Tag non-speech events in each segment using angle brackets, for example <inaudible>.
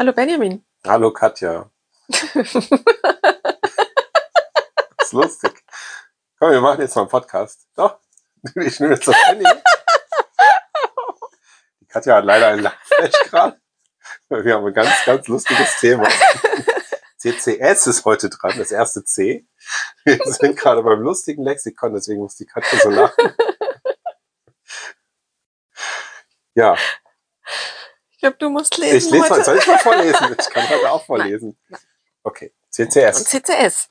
Hallo Benjamin. Hallo Katja. <laughs> ist lustig. Komm, wir machen jetzt mal einen Podcast. Doch, ich nehme jetzt das Handy. Die Katja hat leider ein Lachflash gerade. Wir haben ein ganz, ganz lustiges Thema. CCS ist heute dran, das erste C. Wir sind gerade beim lustigen Lexikon, deswegen muss die Katja so lachen. Ja, glaube, du musst lesen. ich lese mal, soll ich mal vorlesen? <laughs> Ich kann heute auch vorlesen. Okay, CCS. Und CCS.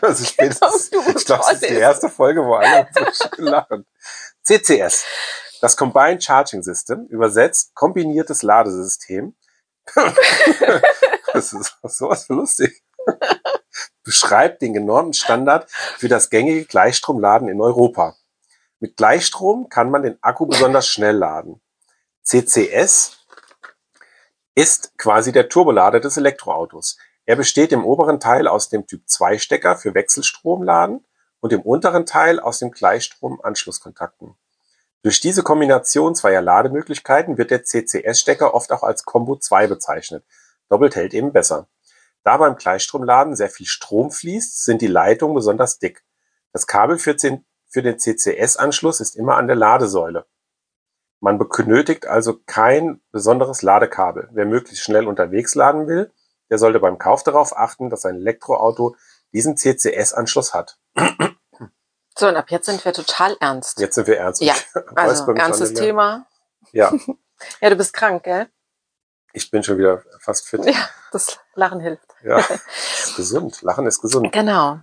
Also <laughs> spätestens, ich glaube, das ist die vorlesen. erste Folge, wo alle so <laughs> schön lachen. CCS. Das Combined Charging System, übersetzt kombiniertes Ladesystem. das ist sowas für lustig. Beschreibt den genormten Standard für das gängige Gleichstromladen in Europa. Mit Gleichstrom kann man den Akku besonders schnell laden. CCS ist quasi der Turbolader des Elektroautos. Er besteht im oberen Teil aus dem Typ 2 Stecker für Wechselstromladen und im unteren Teil aus dem Gleichstrom-Anschlusskontakten. Durch diese Kombination zweier Lademöglichkeiten wird der CCS-Stecker oft auch als Combo 2 bezeichnet. Doppelt hält eben besser. Da beim Gleichstromladen sehr viel Strom fließt, sind die Leitungen besonders dick. Das Kabel für den, für den CCS-Anschluss ist immer an der Ladesäule. Man benötigt also kein besonderes Ladekabel. Wer möglichst schnell unterwegs laden will, der sollte beim Kauf darauf achten, dass sein Elektroauto diesen CCS-Anschluss hat. So, und ab jetzt sind wir total ernst. Jetzt sind wir ernst. Ja, <laughs> also, ernstes. Thema. Ja, <laughs> Ja, du bist krank, gell? ich bin schon wieder fast fit. Ja, das Lachen hilft. Ja, ist <laughs> gesund. Lachen ist gesund. Genau.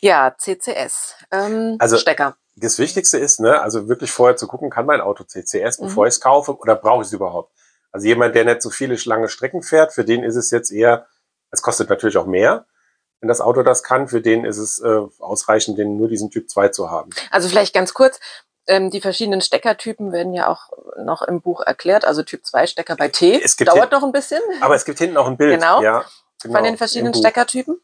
Ja, CCS. Ähm, Also- Stecker. Das Wichtigste ist, ne, also wirklich vorher zu gucken, kann mein Auto CCS, Mhm. bevor ich es kaufe, oder brauche ich es überhaupt? Also jemand, der nicht so viele lange Strecken fährt, für den ist es jetzt eher, es kostet natürlich auch mehr, wenn das Auto das kann, für den ist es äh, ausreichend, den nur diesen Typ 2 zu haben. Also vielleicht ganz kurz. Ähm, die verschiedenen Steckertypen werden ja auch noch im Buch erklärt. Also Typ 2 Stecker bei T. Es gibt Dauert noch ein bisschen Aber es gibt hinten auch ein Bild. Genau. Ja, genau, von den verschiedenen im Buch. Steckertypen.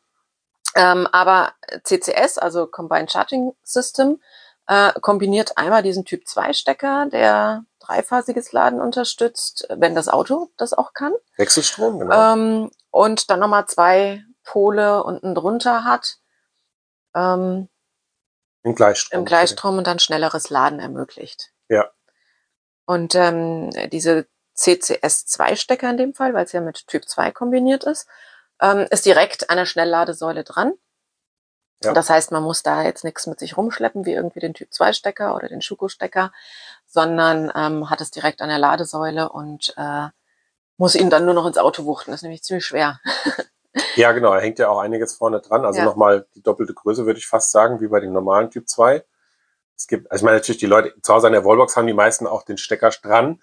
Ähm, aber CCS, also Combined Charging System, äh, kombiniert einmal diesen Typ 2 Stecker, der dreiphasiges Laden unterstützt, wenn das Auto das auch kann. Wechselstrom, genau. Ähm, und dann nochmal zwei Pole unten drunter hat. Ähm, Im Gleichstrom. im Gleichstrom und dann schnelleres Laden ermöglicht. Ja. Und ähm, diese CCS2-Stecker in dem Fall, weil es ja mit Typ 2 kombiniert ist, ähm, ist direkt an der Schnellladesäule dran. Ja. Das heißt, man muss da jetzt nichts mit sich rumschleppen, wie irgendwie den Typ 2-Stecker oder den Schuko-Stecker, sondern ähm, hat es direkt an der Ladesäule und äh, muss ihn dann nur noch ins Auto wuchten. Das ist nämlich ziemlich schwer. <laughs> Ja, genau, da hängt ja auch einiges vorne dran. Also Ja. nochmal die doppelte Größe, würde ich fast sagen, wie bei dem normalen Typ 2. Es gibt, also ich meine natürlich, die Leute zu Hause an der Wallbox haben die meisten auch den Stecker dran.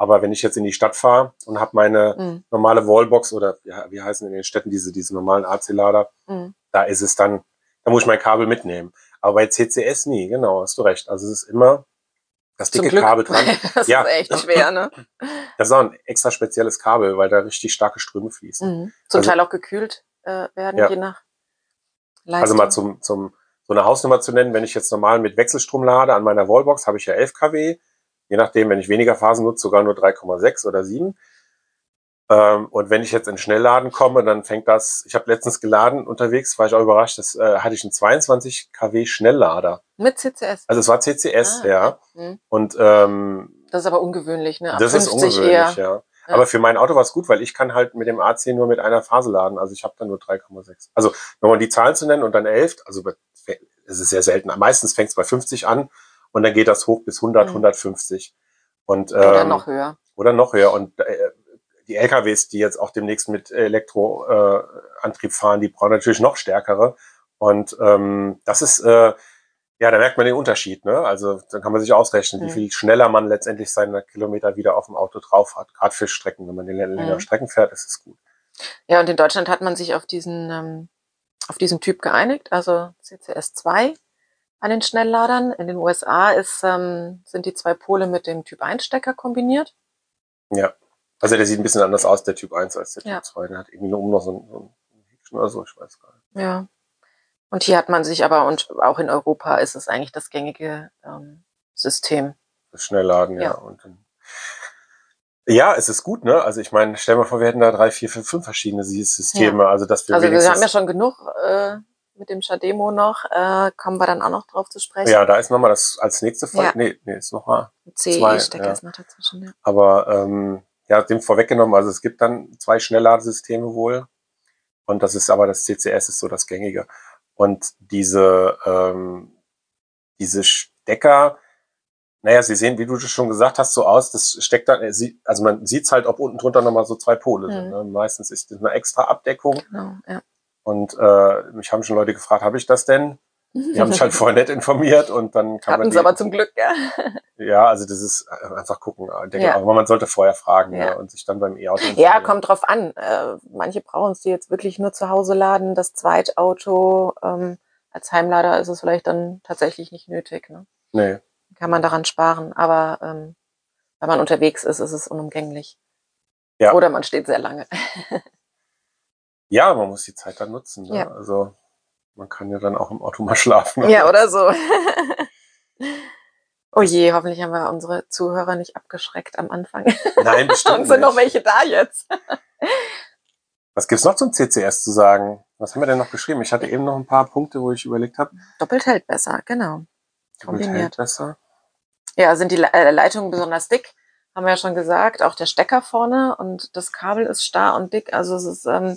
Aber wenn ich jetzt in die Stadt fahre und habe meine Mhm. normale Wallbox oder ja, wie heißen in den Städten diese, diese normalen AC-Lader, Mhm. da ist es dann, da muss ich mein Kabel mitnehmen. Aber bei CCS nie, genau, hast du recht. Also es ist immer das dicke. Kabel dran. <laughs> das Ja. ist echt schwer, ne? <laughs> Das ist auch ein extra spezielles Kabel, weil da richtig starke Ströme fließen. Mhm. Zum Also- Teil auch gekühlt äh, werden, Ja. je nach Leistung. Also mal zum, zum, so eine Hausnummer zu nennen, wenn ich jetzt normal mit Wechselstrom lade an meiner Wallbox, habe ich ja 11 kW. Je nachdem, wenn ich weniger Phasen nutze, sogar nur 3,6 oder 7. Ähm, und wenn ich jetzt in Schnellladen komme, dann fängt das, ich habe letztens geladen unterwegs, war ich auch überrascht, das äh, hatte ich einen 22 kW Schnelllader. Mit CCS. Also es war CCS, Ah, ja. Mhm. Und ähm, Das ist aber ungewöhnlich, ne? Ab das ist 50 ungewöhnlich, eher. ja. Aber für mein Auto war es gut, weil ich kann halt mit dem AC nur mit einer Phase laden. Also ich habe dann nur 3,6. Also nochmal die Zahlen zu nennen und dann 11, also es ist sehr selten. Meistens fängt es bei 50 an und dann geht das hoch bis 100, Mhm. 150. Und, ähm, Oder noch höher. Oder noch höher. Und äh, die LKWs, die jetzt auch demnächst mit Elektroantrieb äh, fahren, die brauchen natürlich noch stärkere. Und ähm, das ist, äh, ja, da merkt man den Unterschied. Ne? Also dann kann man sich ausrechnen, Mhm. wie viel schneller man letztendlich seine Kilometer wieder auf dem Auto drauf hat. Gerade für Strecken, wenn man die längeren Mhm. Strecken fährt, ist es gut. Ja, und in Deutschland hat man sich auf diesen, ähm, auf diesen Typ geeinigt, also CCS2 an den Schnellladern. In den USA ist, ähm, sind die zwei Pole mit dem Typ 1 Stecker kombiniert. Ja. Also der sieht ein bisschen anders aus, der Typ 1 als der Ja. Typ 2. Der hat irgendwie nur noch so ein, so ein Häkchen oder so, ich weiß gar nicht. Ja. Und hier hat man sich aber, und auch in Europa ist es eigentlich das gängige ähm, System. Das Schnellladen, ja. Ja. Und dann, ja, es ist gut, ne? Also ich meine, stell mal vor, wir hätten da drei, vier, fünf, fünf verschiedene Systeme. Also dass wir Also wir haben ja schon genug äh, mit dem Shademo noch, äh, kommen wir dann auch noch drauf zu sprechen. ja, da ist nochmal das als nächste Fall. Ja. Nee, nee, ist nochmal. zwei, CE-Stecker ja. ist noch dazwischen, ja. Aber ähm, ja, dem vorweggenommen, also es gibt dann zwei Schnellladesysteme wohl. Und das ist aber das CCS ist so das gängige. Und diese, ähm, diese Stecker, naja, sie sehen, wie du schon gesagt hast, so aus, das steckt dann, also man sieht's halt, ob unten drunter nochmal so zwei Pole sind. Mhm. Ne? Meistens ist das eine extra Abdeckung. Genau, ja. Und äh, mich haben schon Leute gefragt, habe ich das denn? Die haben mich halt vorher nicht informiert und dann kann Hatten man die, aber zum Glück, ja. ja, also das ist äh, einfach gucken. Denke, Ja. Aber man sollte vorher fragen Ja. ne? und sich dann beim E-Auto Ja, kommt drauf an. Äh, manche brauchen es die jetzt wirklich nur zu Hause laden. Das Zweitauto ähm, als Heimlader ist es vielleicht dann tatsächlich nicht nötig. Ne? Nee. Kann man daran sparen. Aber ähm, wenn man unterwegs ist, ist es unumgänglich. Ja. Oder man steht sehr lange. <laughs> Ja, man muss die Zeit dann nutzen. Ne? Ja. Also man kann ja dann auch im Auto mal <laughs> schlafen. ja, oder so. <laughs> oh je, hoffentlich haben wir unsere Zuhörer nicht abgeschreckt am Anfang. Nein, <laughs> bestimmt Und sind noch welche da jetzt? Was gibt's noch zum CCS zu sagen? Was haben wir denn noch geschrieben? Ich hatte eben noch ein paar Punkte, wo ich überlegt habe, Doppelt hält besser, genau. doppelt Kombiniert. hält besser. Ja, sind die äh, Leitungen besonders dick, haben wir ja schon gesagt. Auch der Stecker vorne und das Kabel ist starr und dick. Also es ist ähm, äh,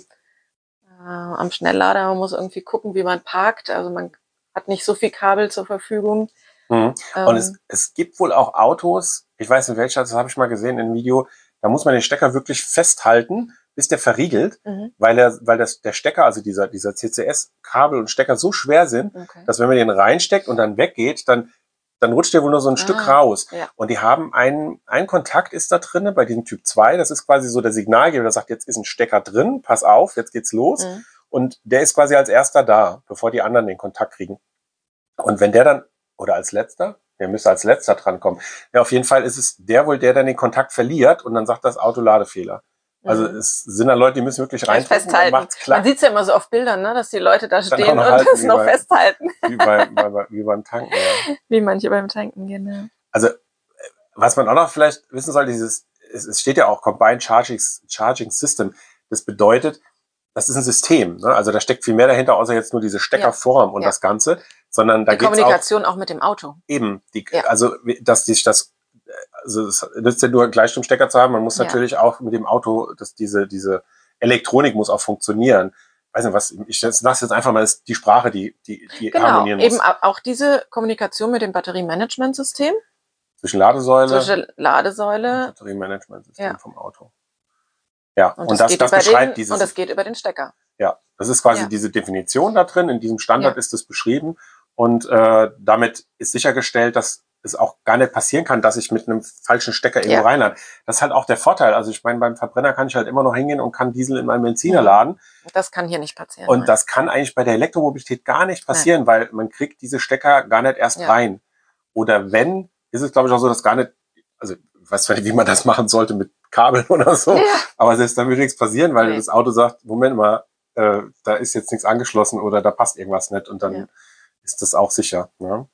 am Schnelllader, man muss irgendwie gucken, wie man parkt. Also man hat nicht so viel Kabel zur Verfügung. Mhm. Ähm, Und es, es gibt wohl auch Autos, ich weiß nicht welcher, das habe ich mal gesehen in einem Video, da muss man den Stecker wirklich festhalten, bis der verriegelt, mhm, weil der, weil das, der Stecker, also dieser, dieser CCS-Kabel und Stecker so schwer sind, okay. dass wenn man den reinsteckt und dann weggeht, dann, dann rutscht der wohl nur so ein Stück Ah, raus. ja. Und die haben einen, ein Kontakt ist da drinne bei diesem Typ 2, das ist quasi so der Signalgeber, der sagt, jetzt ist ein Stecker drin, pass auf, jetzt geht's los. Mhm. Und der ist quasi als erster da, bevor die anderen den Kontakt kriegen. Und wenn der dann, oder als letzter, der müsste als letzter drankommen. Ja, auf jeden Fall ist es der wohl, der dann den Kontakt verliert und dann sagt das Auto Ladefehler. Also es sind da Leute, die müssen wirklich Ja, rein festhalten. Man sieht's ja immer so auf Bildern, ne, dass die Leute da stehen und halten, das noch bei- festhalten. <laughs> wie, bei, wie beim Tanken. Ja. Wie manche beim Tanken, genau. Also äh, was man auch noch vielleicht wissen soll, dieses, es, es steht ja auch Combined Charging, Charging System. Das bedeutet, das ist ein System. Ne? Also da steckt viel mehr dahinter, außer jetzt nur diese Steckerform und Ja. das Ganze, sondern da Die geht's auch Kommunikation auch mit dem Auto. eben, die, Ja. also dass sich das, also es nützt ja nur Gleichstromstecker zu haben, man muss Ja. natürlich auch mit dem Auto, dass diese, diese Elektronik muss auch funktionieren. Weiß nicht, was, ich lasse jetzt einfach mal das ist die Sprache, die, die, die Genau, harmonieren muss. eben au- auch diese Kommunikation mit dem Batteriemanagementsystem Zwischen Ladesäule zwischen und Ladesäule Batteriemanagementsystem Ja. vom Auto. Ja, und, das, geht das über beschreibt den, dieses, und das geht über den Stecker. ja, das ist quasi Ja. diese Definition da drin, in diesem Standard Ja. ist das beschrieben und äh, damit ist sichergestellt, dass es auch gar nicht passieren kann, dass ich mit einem falschen Stecker irgendwo Ja. reinlade. Das ist halt auch der Vorteil. Also ich meine, beim Verbrenner kann ich halt immer noch hingehen und kann Diesel in meinen Benziner Mhm. laden. Das kann hier nicht passieren. Und nein. das kann eigentlich bei der Elektromobilität gar nicht passieren, weil man kriegt diese Stecker gar nicht erst Ja. rein. Oder wenn, ist es glaube ich auch so, dass gar nicht, also ich weiß nicht, wie man das machen sollte mit Kabeln <laughs> oder so. ja. Aber selbst dann würde nichts passieren, weil Nee. das Auto sagt, Moment mal, äh, da ist jetzt nichts angeschlossen oder da passt irgendwas nicht und dann Ja. ist das auch sicher. Ne?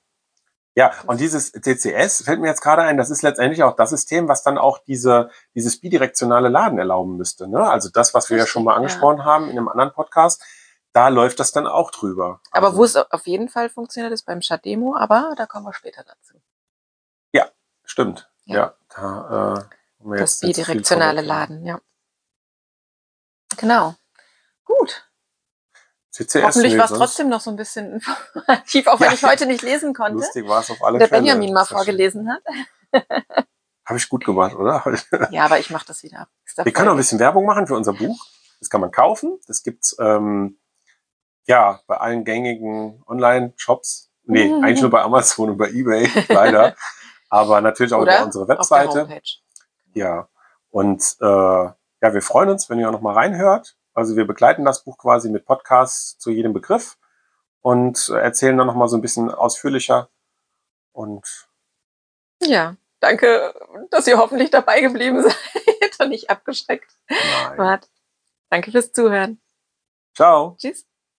Ja, und dieses CCS fällt mir jetzt gerade ein, das ist letztendlich auch das System, was dann auch diese, dieses bidirektionale Laden erlauben müsste. Ne? Also das, was wir ja Richtig, schon mal ja. angesprochen haben in einem anderen Podcast, da läuft das dann auch drüber. Aber also, wo es auf jeden Fall funktioniert, ist beim Shademo, aber da kommen wir später dazu. Stimmt, ja. Ja. da, äh, Das bidirektionale. Laden, ja. Genau. Gut. CCS, Hoffentlich war es trotzdem noch so ein bisschen <laughs> informativ, auch wenn Ja. ich heute nicht lesen konnte. Lustig war es auf alle Der Fälle. Benjamin mal vorgelesen hat. <laughs> Habe ich gut gemacht, oder? <laughs> Ja, aber ich mache das wieder. Wir können noch ein bisschen Werbung machen für unser Buch. Das kann man kaufen. Das gibt's ähm, ja bei allen gängigen Online-Shops. Nee, Mhm. eigentlich nur bei Amazon und bei eBay, leider. Aber natürlich auch Oder über unsere Webseite. Ja. Und äh, ja, wir freuen uns, wenn ihr noch mal reinhört. Also wir begleiten das Buch quasi mit Podcasts zu jedem Begriff und äh, erzählen dann noch mal so ein bisschen ausführlicher. Und Ja, danke, dass ihr hoffentlich dabei geblieben <laughs> seid und nicht abgeschreckt nein. wart. Danke fürs Zuhören. Ciao. Tschüss.